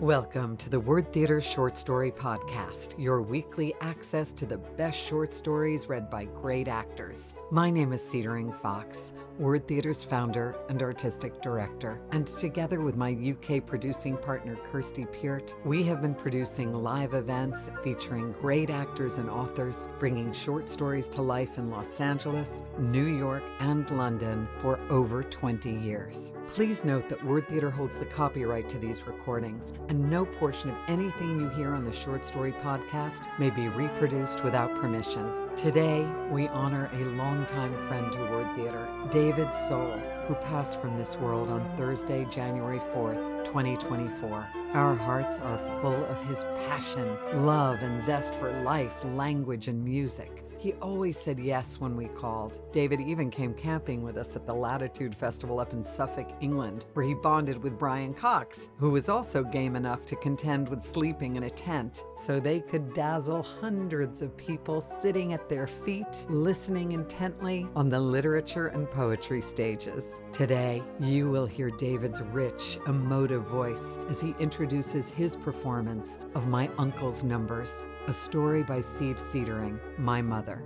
Welcome to the Word Theater Short Story Podcast, your weekly access to the best short stories read by great actors. My name is Cedering Fox, Word Theater's founder and artistic director, and together with my UK producing partner Kirsty Peart, we have been producing live events featuring great actors and authors, bringing short stories to life in Los Angeles, New York, and London for over 20 years. Please note that Word Theater holds the copyright to these recordings and no portion of anything you hear on the Short Story Podcast may be reproduced without permission. Today, we honor a longtime friend to Word Theater, David Soul, who passed from this world on Thursday, January 4th, 2024. Our hearts are full of his passion, love, and zest for life, language, and music. He always said yes when we called. David even came camping with us at the Latitude Festival up in Suffolk, England, where he bonded with Brian Cox, who was also game enough to contend with sleeping in a tent so they could dazzle hundreds of people sitting at their feet, listening intently on the literature and poetry stages. Today, you will hear David's rich, emotive voice as he introduces his performance of My Uncle's Numbers a story by Siv Cedering, My Mother.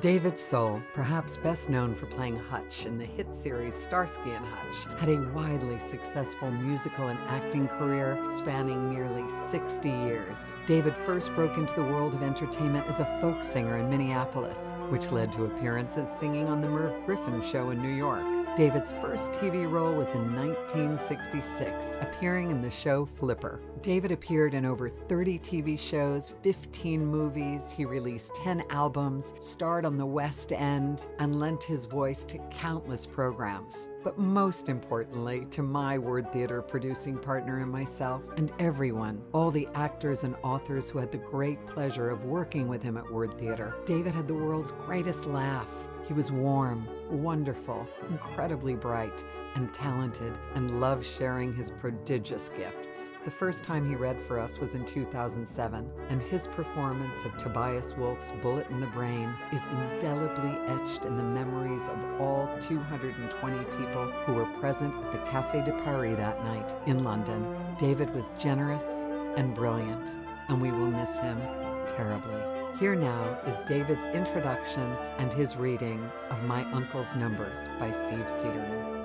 David Soul, perhaps best known for playing Hutch in the hit series Starsky and Hutch, had a widely successful musical and acting career spanning nearly 60 years. David first broke into the world of entertainment as a folk singer in Minneapolis, which led to appearances singing on The Merv Griffin Show in New York. David's first TV role was in 1966, appearing in the show Flipper. David appeared in over 30 TV shows, 15 movies, he released 10 albums, starred on the West End, and lent his voice to countless programs. But most importantly, to my Word Theater producing partner and myself, and everyone, all the actors and authors who had the great pleasure of working with him at Word Theater, David had the world's greatest laugh. He was warm, wonderful, incredibly bright, and talented, and loved sharing his prodigious gifts. The first time he read for us was in 2007, and his performance of Tobias Wolff's Bullet in the Brain is indelibly etched in the memories of all 220 people who were present at the Café de Paris that night in London. David was generous and brilliant, and we will miss him terribly. Here now is David's introduction and his reading of My Uncle's Numbers by Siv Cedering.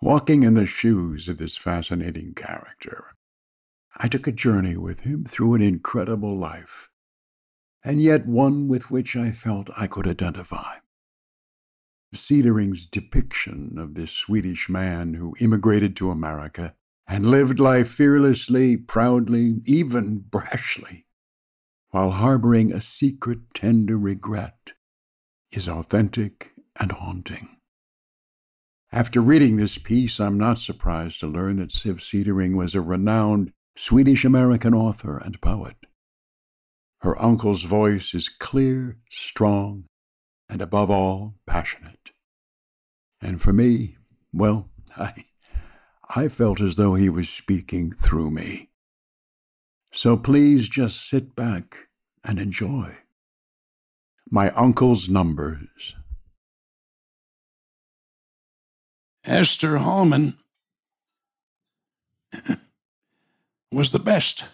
Walking in the shoes of this fascinating character, I took a journey with him through an incredible life and yet one with which I felt I could identify. Cedering's depiction of this Swedish man who immigrated to America and lived life fearlessly, proudly, even brashly, while harboring a secret tender regret, is authentic and haunting. After reading this piece, I'm not surprised to learn that Siv Cedering was a renowned Swedish American author and poet. Her uncle's voice is clear, strong, and above all, passionate. And for me, well, I, I felt as though he was speaking through me. So please just sit back and enjoy. My uncle's numbers. Esther Hallman was the best.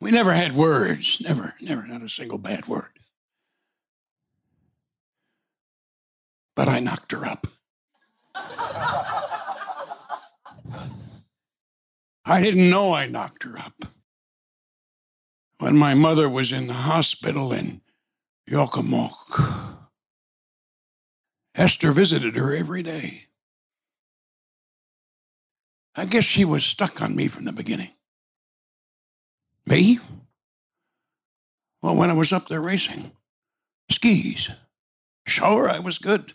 We never had words, never, never, not a single bad word. But I knocked her up. I didn't know I knocked her up. When my mother was in the hospital in Jokkmokk, Esther visited her every day. I guess she was stuck on me from the beginning. Me? Well, when I was up there racing, skis. Sure, I was good.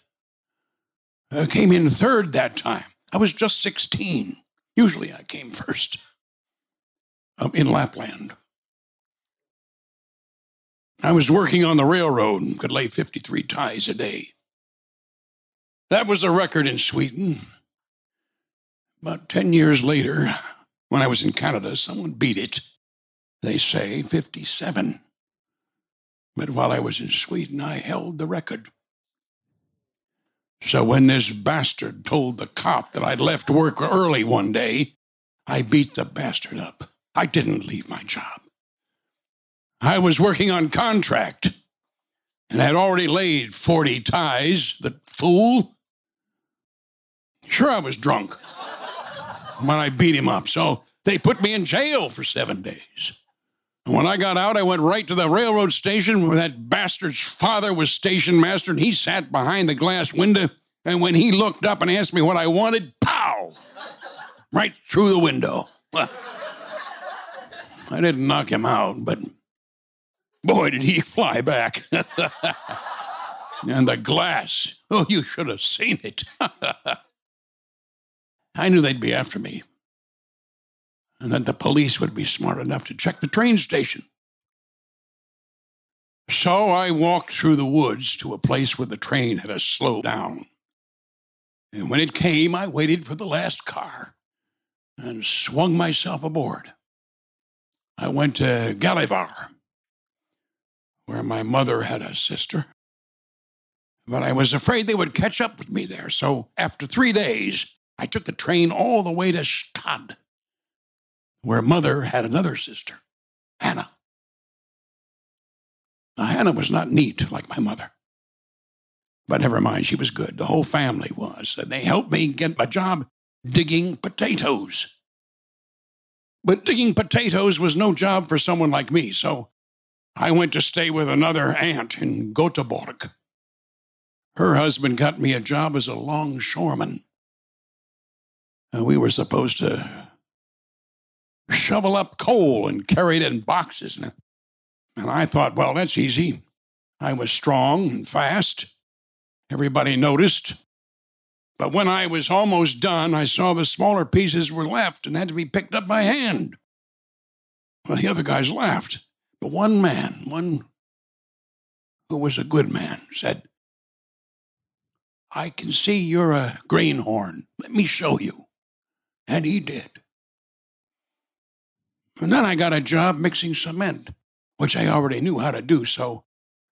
I came in third that time. I was just 16. Usually I came first um, in Lapland. I was working on the railroad and could lay 53 ties a day. That was a record in Sweden. About 10 years later, when I was in Canada, someone beat it. They say 57. But while I was in Sweden, I held the record. So when this bastard told the cop that I'd left work early one day, I beat the bastard up. I didn't leave my job. I was working on contract and had already laid 40 ties, the fool. Sure, I was drunk when I beat him up, so they put me in jail for seven days. When I got out, I went right to the railroad station where that bastard's father was station master, and he sat behind the glass window. And when he looked up and asked me what I wanted, pow! Right through the window. Well, I didn't knock him out, but boy, did he fly back. and the glass, oh, you should have seen it. I knew they'd be after me and that the police would be smart enough to check the train station. So I walked through the woods to a place where the train had to slow down. And when it came, I waited for the last car and swung myself aboard. I went to Galivar, where my mother had a sister. But I was afraid they would catch up with me there. So after three days, I took the train all the way to Stad where mother had another sister, Hannah. Now, Hannah was not neat like my mother. But never mind, she was good. The whole family was. And they helped me get my job digging potatoes. But digging potatoes was no job for someone like me, so I went to stay with another aunt in Göteborg. Her husband got me a job as a longshoreman. And we were supposed to shovel up coal and carry it in boxes. And I thought, well, that's easy. I was strong and fast. Everybody noticed. But when I was almost done, I saw the smaller pieces were left and had to be picked up by hand. Well, the other guys laughed. But one man, one who was a good man, said, I can see you're a greenhorn. Let me show you. And he did. And then I got a job mixing cement, which I already knew how to do, so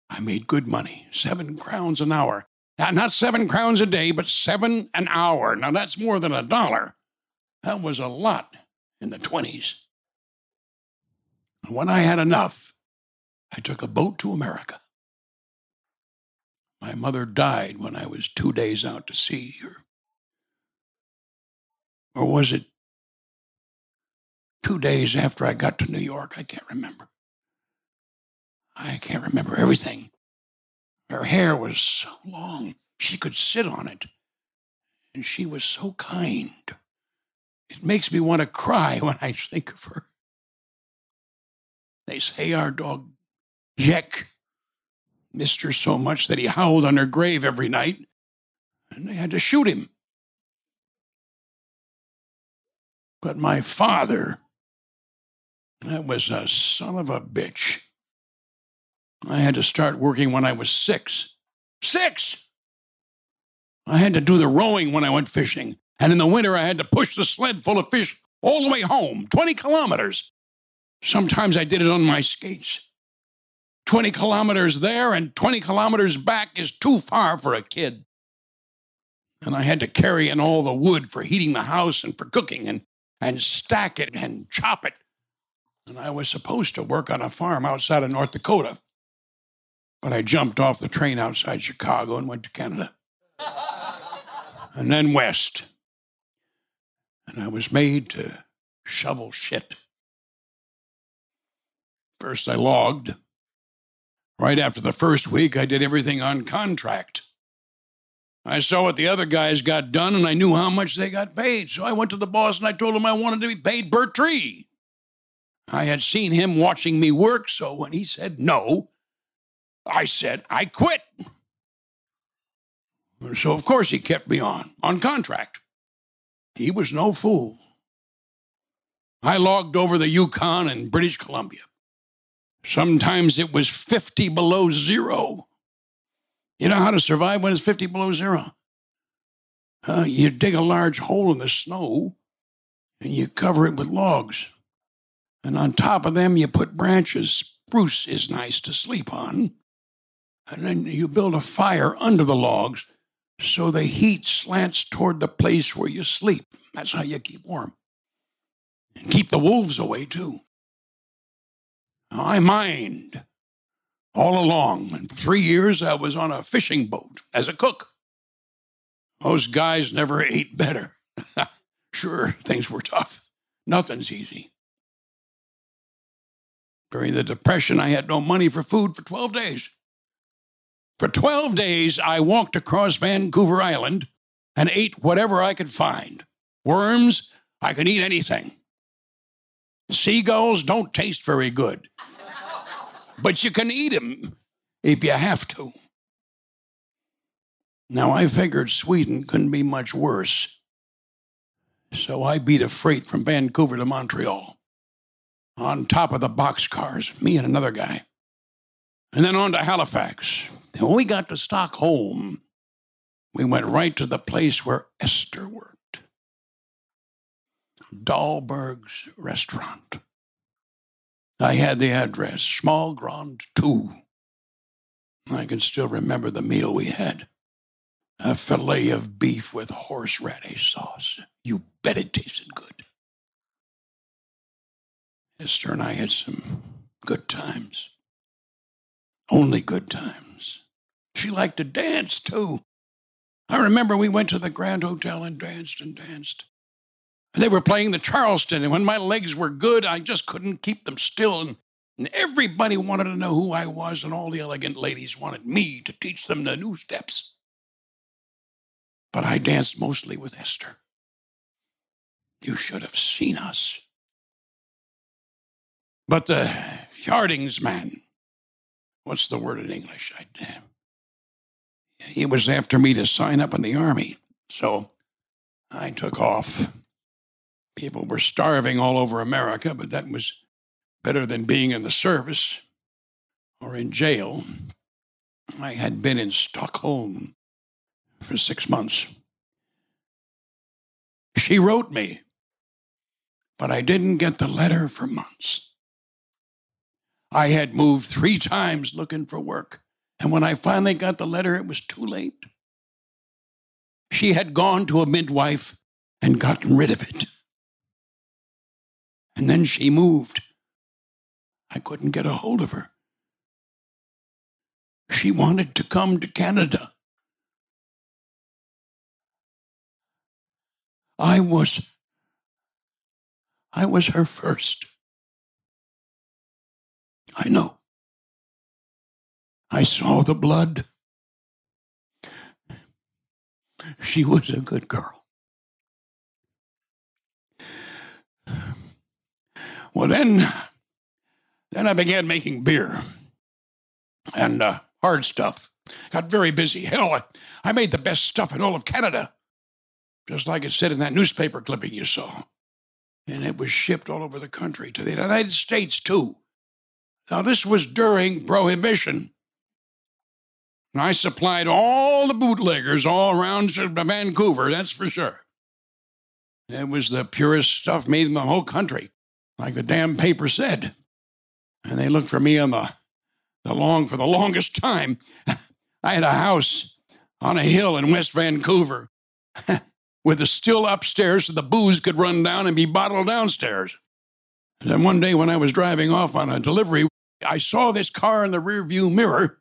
I made good money seven crowns an hour. Now, not seven crowns a day, but seven an hour. Now, that's more than a dollar. That was a lot in the 20s. When I had enough, I took a boat to America. My mother died when I was two days out to sea, or was it two days after I got to New York. I can't remember. I can't remember everything. Her hair was so long, she could sit on it. And she was so kind. It makes me want to cry when I think of her. They say our dog, Jack, missed her so much that he howled on her grave every night, and they had to shoot him. But my father that was a son of a bitch. I had to start working when I was six. Six! I had to do the rowing when I went fishing. And in the winter, I had to push the sled full of fish all the way home, 20 kilometers. Sometimes I did it on my skates. 20 kilometers there and 20 kilometers back is too far for a kid. And I had to carry in all the wood for heating the house and for cooking and, and stack it and chop it and I was supposed to work on a farm outside of North Dakota. But I jumped off the train outside Chicago and went to Canada. and then west. And I was made to shovel shit. First, I logged. Right after the first week, I did everything on contract. I saw what the other guys got done and I knew how much they got paid. So I went to the boss and I told him I wanted to be paid per tree. I had seen him watching me work, so when he said no, I said, I quit. So, of course, he kept me on, on contract. He was no fool. I logged over the Yukon and British Columbia. Sometimes it was 50 below zero. You know how to survive when it's 50 below zero? Uh, you dig a large hole in the snow and you cover it with logs. And on top of them, you put branches. Spruce is nice to sleep on. And then you build a fire under the logs so the heat slants toward the place where you sleep. That's how you keep warm. And keep the wolves away, too. I mined all along. And for three years, I was on a fishing boat as a cook. Those guys never ate better. sure, things were tough. Nothing's easy. During the Depression, I had no money for food for 12 days. For 12 days, I walked across Vancouver Island and ate whatever I could find. Worms, I could eat anything. Seagulls don't taste very good, but you can eat them if you have to. Now, I figured Sweden couldn't be much worse. So I beat a freight from Vancouver to Montreal on top of the boxcars, me and another guy. And then on to Halifax. And when we got to Stockholm, we went right to the place where Esther worked Dahlberg's restaurant. I had the address, Schmalgrund 2. I can still remember the meal we had a filet of beef with horseradish sauce. You bet it tasted good. Esther and I had some good times. Only good times. She liked to dance too. I remember we went to the Grand Hotel and danced and danced. And they were playing the Charleston, and when my legs were good, I just couldn't keep them still. And, and everybody wanted to know who I was, and all the elegant ladies wanted me to teach them the new steps. But I danced mostly with Esther. You should have seen us. But the Yardings man, what's the word in English? I, he was after me to sign up in the army. So I took off. People were starving all over America, but that was better than being in the service or in jail. I had been in Stockholm for six months. She wrote me, but I didn't get the letter for months. I had moved three times looking for work. And when I finally got the letter, it was too late. She had gone to a midwife and gotten rid of it. And then she moved. I couldn't get a hold of her. She wanted to come to Canada. I was I was her first. I know. I saw the blood. She was a good girl. Well, then, then I began making beer and uh, hard stuff. Got very busy. Hell, I, I made the best stuff in all of Canada, just like it said in that newspaper clipping you saw. And it was shipped all over the country to the United States, too. Now, this was during Prohibition. And I supplied all the bootleggers all around uh, Vancouver, that's for sure. It was the purest stuff made in the whole country, like the damn paper said. And they looked for me on the, the long for the longest time. I had a house on a hill in West Vancouver with a still upstairs so the booze could run down and be bottled downstairs. And then one day when I was driving off on a delivery, I saw this car in the rearview mirror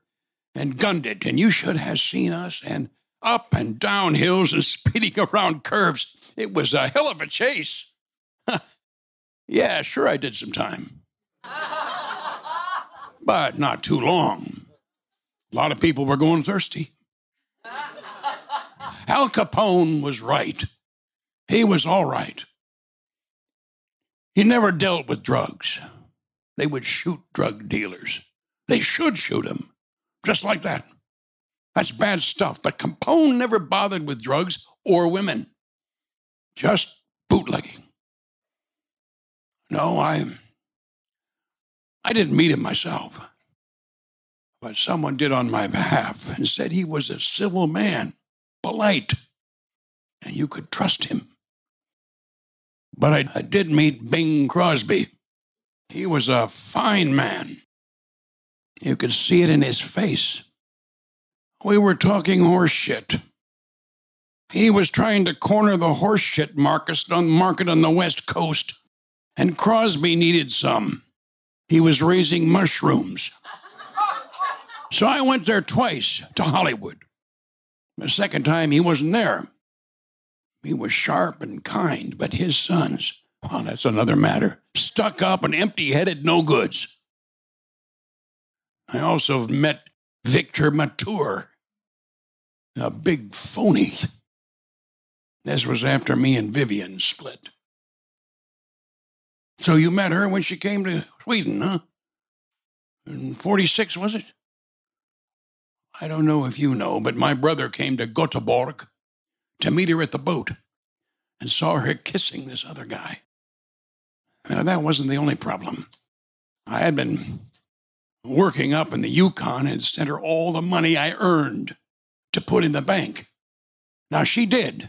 and gunned it, and you should have seen us and up and down hills and speeding around curves. It was a hell of a chase. yeah, sure, I did some time. but not too long. A lot of people were going thirsty. Al Capone was right. He was all right. He never dealt with drugs they would shoot drug dealers. They should shoot them, just like that. That's bad stuff. But Capone never bothered with drugs or women, just bootlegging. No, I, I didn't meet him myself, but someone did on my behalf and said he was a civil man, polite, and you could trust him. But I, I did meet Bing Crosby. He was a fine man. You could see it in his face. We were talking horseshit. He was trying to corner the horse shit market on, market on the West Coast, and Crosby needed some. He was raising mushrooms. So I went there twice to Hollywood. The second time, he wasn't there. He was sharp and kind, but his sons, well, that's another matter. Stuck up and empty headed no goods. I also met Victor Mature, a big phony. This was after me and Vivian split. So you met her when she came to Sweden, huh? In 46, was it? I don't know if you know, but my brother came to Göteborg to meet her at the boat and saw her kissing this other guy. Now, that wasn't the only problem. I had been working up in the Yukon and sent her all the money I earned to put in the bank. Now, she did,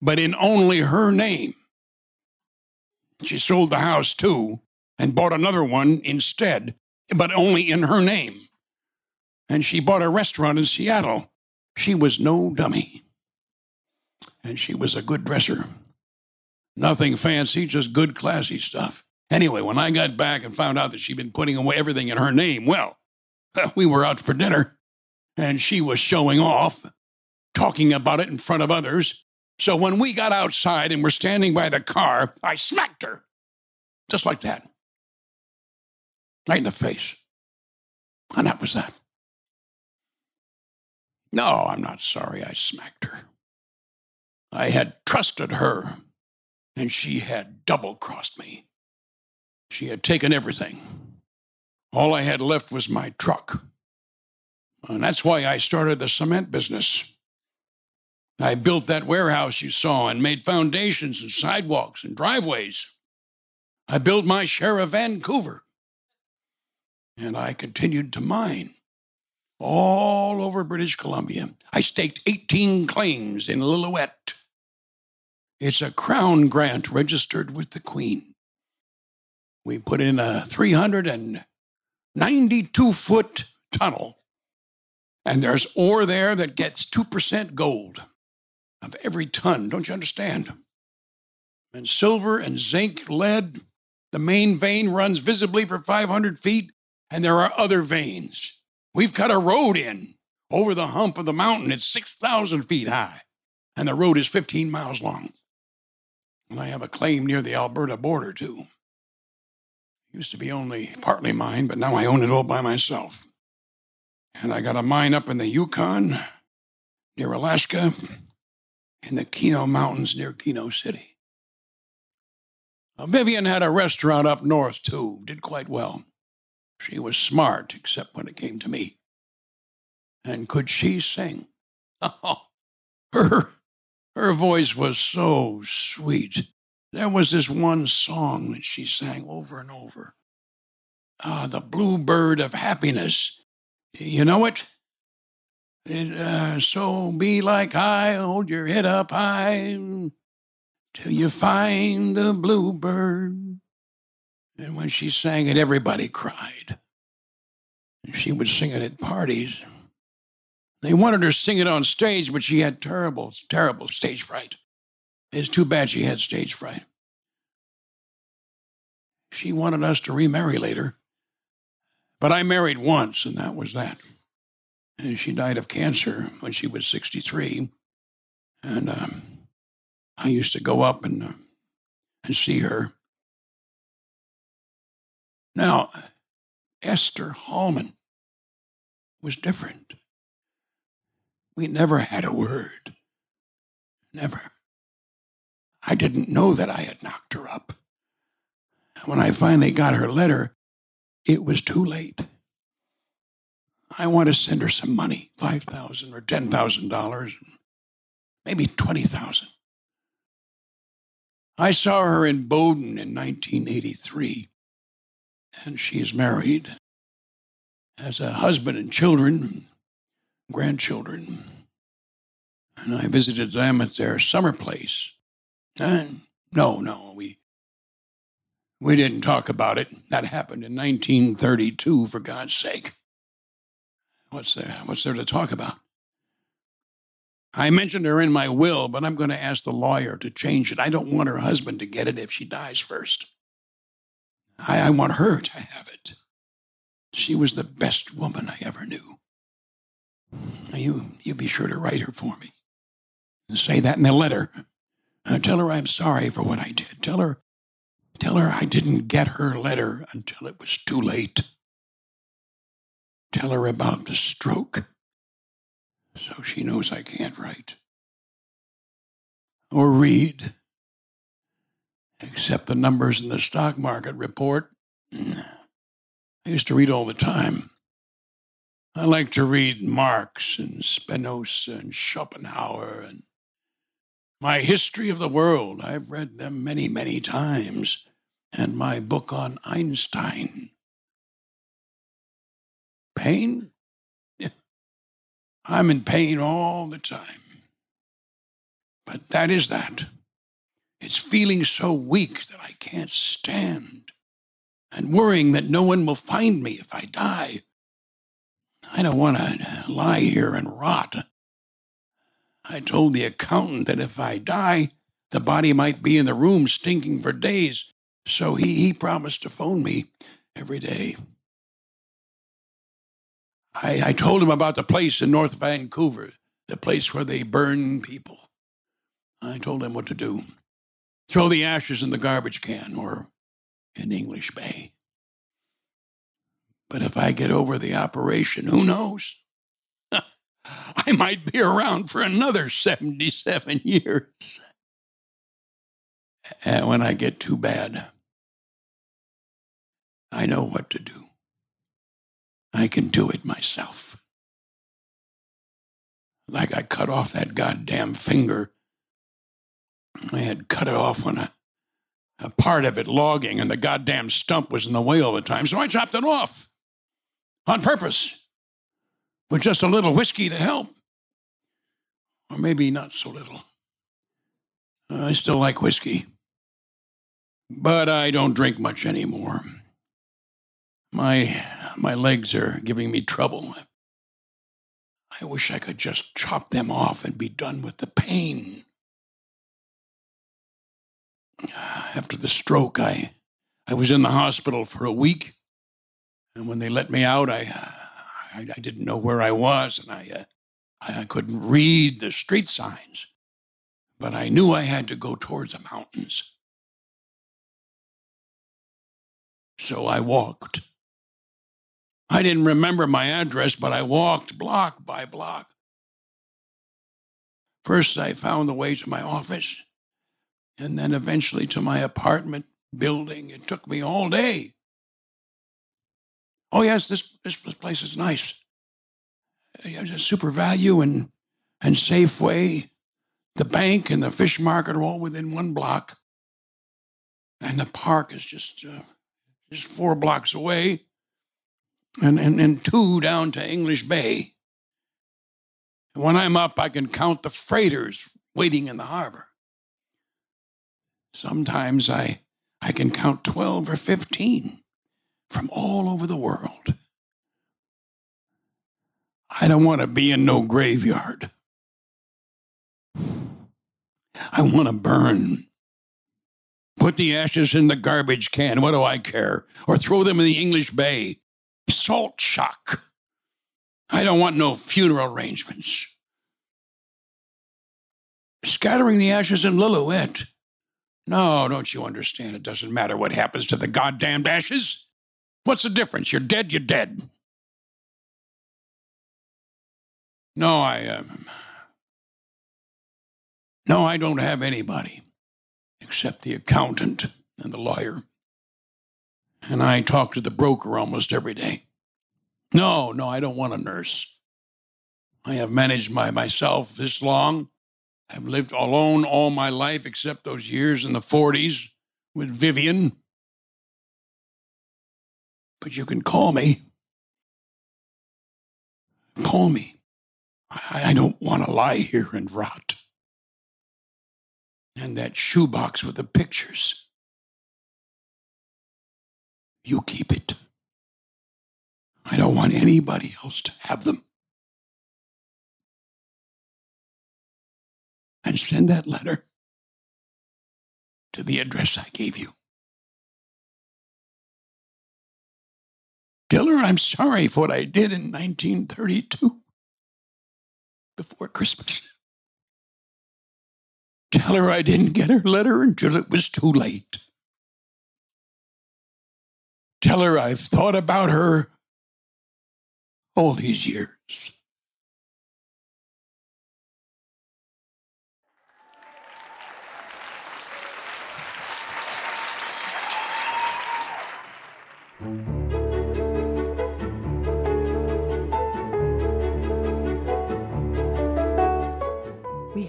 but in only her name. She sold the house too and bought another one instead, but only in her name and she bought a restaurant in Seattle. She was no dummy. And she was a good dresser. Nothing fancy, just good, classy stuff. Anyway, when I got back and found out that she'd been putting away everything in her name, well, we were out for dinner and she was showing off, talking about it in front of others. So when we got outside and were standing by the car, I smacked her. Just like that. Right in the face. And that was that. No, I'm not sorry I smacked her. I had trusted her, and she had double crossed me. She had taken everything. All I had left was my truck. And that's why I started the cement business. I built that warehouse you saw and made foundations and sidewalks and driveways. I built my share of Vancouver. And I continued to mine all over British Columbia. I staked 18 claims in Lillooet. It's a crown grant registered with the Queen. We put in a 392 foot tunnel, and there's ore there that gets 2% gold of every ton. Don't you understand? And silver and zinc, lead. The main vein runs visibly for 500 feet, and there are other veins. We've cut a road in over the hump of the mountain. It's 6,000 feet high, and the road is 15 miles long. And I have a claim near the Alberta border, too. It used to be only partly mine, but now I own it all by myself. And I got a mine up in the Yukon, near Alaska, in the Keno Mountains near Keno City. Vivian had a restaurant up north, too, did quite well. She was smart, except when it came to me. And could she sing? Oh, her, her voice was so sweet. There was this one song that she sang over and over. Ah, the bluebird of happiness. You know it? it uh, so be like I, hold your head up high till you find the bluebird. And when she sang it, everybody cried. And she would sing it at parties. They wanted her to sing it on stage, but she had terrible, terrible stage fright. It's too bad she had stage fright. She wanted us to remarry later, but I married once, and that was that. And she died of cancer when she was 63. And um, I used to go up and, uh, and see her. Now, Esther Hallman was different. We never had a word. Never. I didn't know that I had knocked her up. When I finally got her letter, it was too late. I want to send her some money, five thousand or ten thousand dollars, maybe twenty thousand. I saw her in Bowden in 1983 and she's married, has a husband and children, grandchildren. And I visited them at their summer place. And No, no, we we didn't talk about it. That happened in 1932, for God's sake. What's there? What's there to talk about? I mentioned her in my will, but I'm going to ask the lawyer to change it. I don't want her husband to get it if she dies first. I, I want her to have it. She was the best woman I ever knew. You, you be sure to write her for me. And say that in a letter. Uh, tell her I'm sorry for what I did. Tell her, tell her I didn't get her letter until it was too late. Tell her about the stroke so she knows I can't write or read, except the numbers in the stock market report. I used to read all the time. I like to read Marx and Spinoza and Schopenhauer and my history of the world. I've read them many, many times. And my book on Einstein. Pain? I'm in pain all the time. But that is that. It's feeling so weak that I can't stand and worrying that no one will find me if I die. I don't want to lie here and rot. I told the accountant that if I die, the body might be in the room stinking for days, so he, he promised to phone me every day. I, I told him about the place in North Vancouver, the place where they burn people. I told him what to do throw the ashes in the garbage can or in English Bay. But if I get over the operation, who knows? I might be around for another 77 years. And when I get too bad, I know what to do. I can do it myself. Like I cut off that goddamn finger. I had cut it off when a, a part of it logging and the goddamn stump was in the way all the time, so I chopped it off on purpose with just a little whiskey to help. Or maybe not so little. I still like whiskey, but I don't drink much anymore. My my legs are giving me trouble. I wish I could just chop them off and be done with the pain. After the stroke, I, I was in the hospital for a week. And when they let me out, I, I, I didn't know where I was and I, uh, I, I couldn't read the street signs. But I knew I had to go towards the mountains. So I walked. I didn't remember my address, but I walked block by block. First, I found the way to my office, and then eventually to my apartment building. It took me all day. Oh, yes, this, this place is nice. Super Value and, and Safeway, the bank and the fish market are all within one block. And the park is just, uh, just four blocks away and, and, and two down to English Bay. when I'm up, I can count the freighters waiting in the harbor. Sometimes I, I can count 12 or 15 from all over the world. I don't want to be in no graveyard. I want to burn. Put the ashes in the garbage can. What do I care? Or throw them in the English Bay salt shock. I don't want no funeral arrangements. Scattering the ashes in Lillooet. No, don't you understand? It doesn't matter what happens to the goddamned ashes. What's the difference? You're dead, you're dead. No, I. Um, no, I don't have anybody except the accountant and the lawyer and I talk to the broker almost every day. No, no, I don't want a nurse. I have managed my myself this long. I've lived alone all my life except those years in the 40s with Vivian. But you can call me. Call me. I, I don't want to lie here and rot. And that shoebox with the pictures. You keep it. I don't want anybody else to have them. And send that letter to the address I gave you. Tell her I'm sorry for what I did in 1932 before Christmas. Tell her I didn't get her letter until it was too late. Tell her I've thought about her all these years.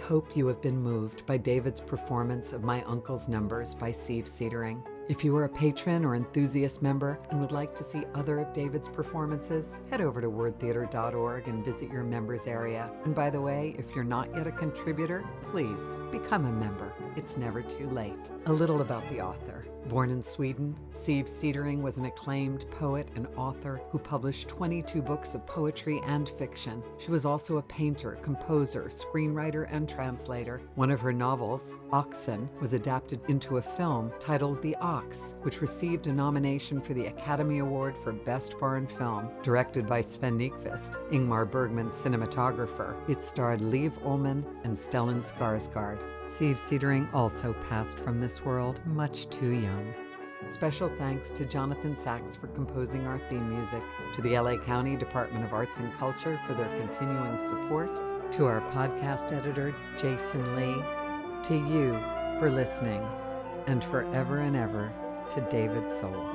Hope you have been moved by David's performance of My Uncle's Numbers by Siv Cedering. If you are a patron or enthusiast member and would like to see other of David's performances, head over to wordtheater.org and visit your members area. And by the way, if you're not yet a contributor, please become a member. It's never too late. A little about the author. Born in Sweden, Siv Cedering was an acclaimed poet and author who published 22 books of poetry and fiction. She was also a painter, composer, screenwriter, and translator. One of her novels, Oxen, was adapted into a film titled The Ox, which received a nomination for the Academy Award for Best Foreign Film. Directed by Sven Nykvist, Ingmar Bergman's cinematographer, it starred Liv Ullmann and Stellan Skarsgård. Siv Cedering also passed from this world much too young. Special thanks to Jonathan Sachs for composing our theme music, to the LA County Department of Arts and Culture for their continuing support, to our podcast editor, Jason Lee, to you for listening, and forever and ever to David Soul.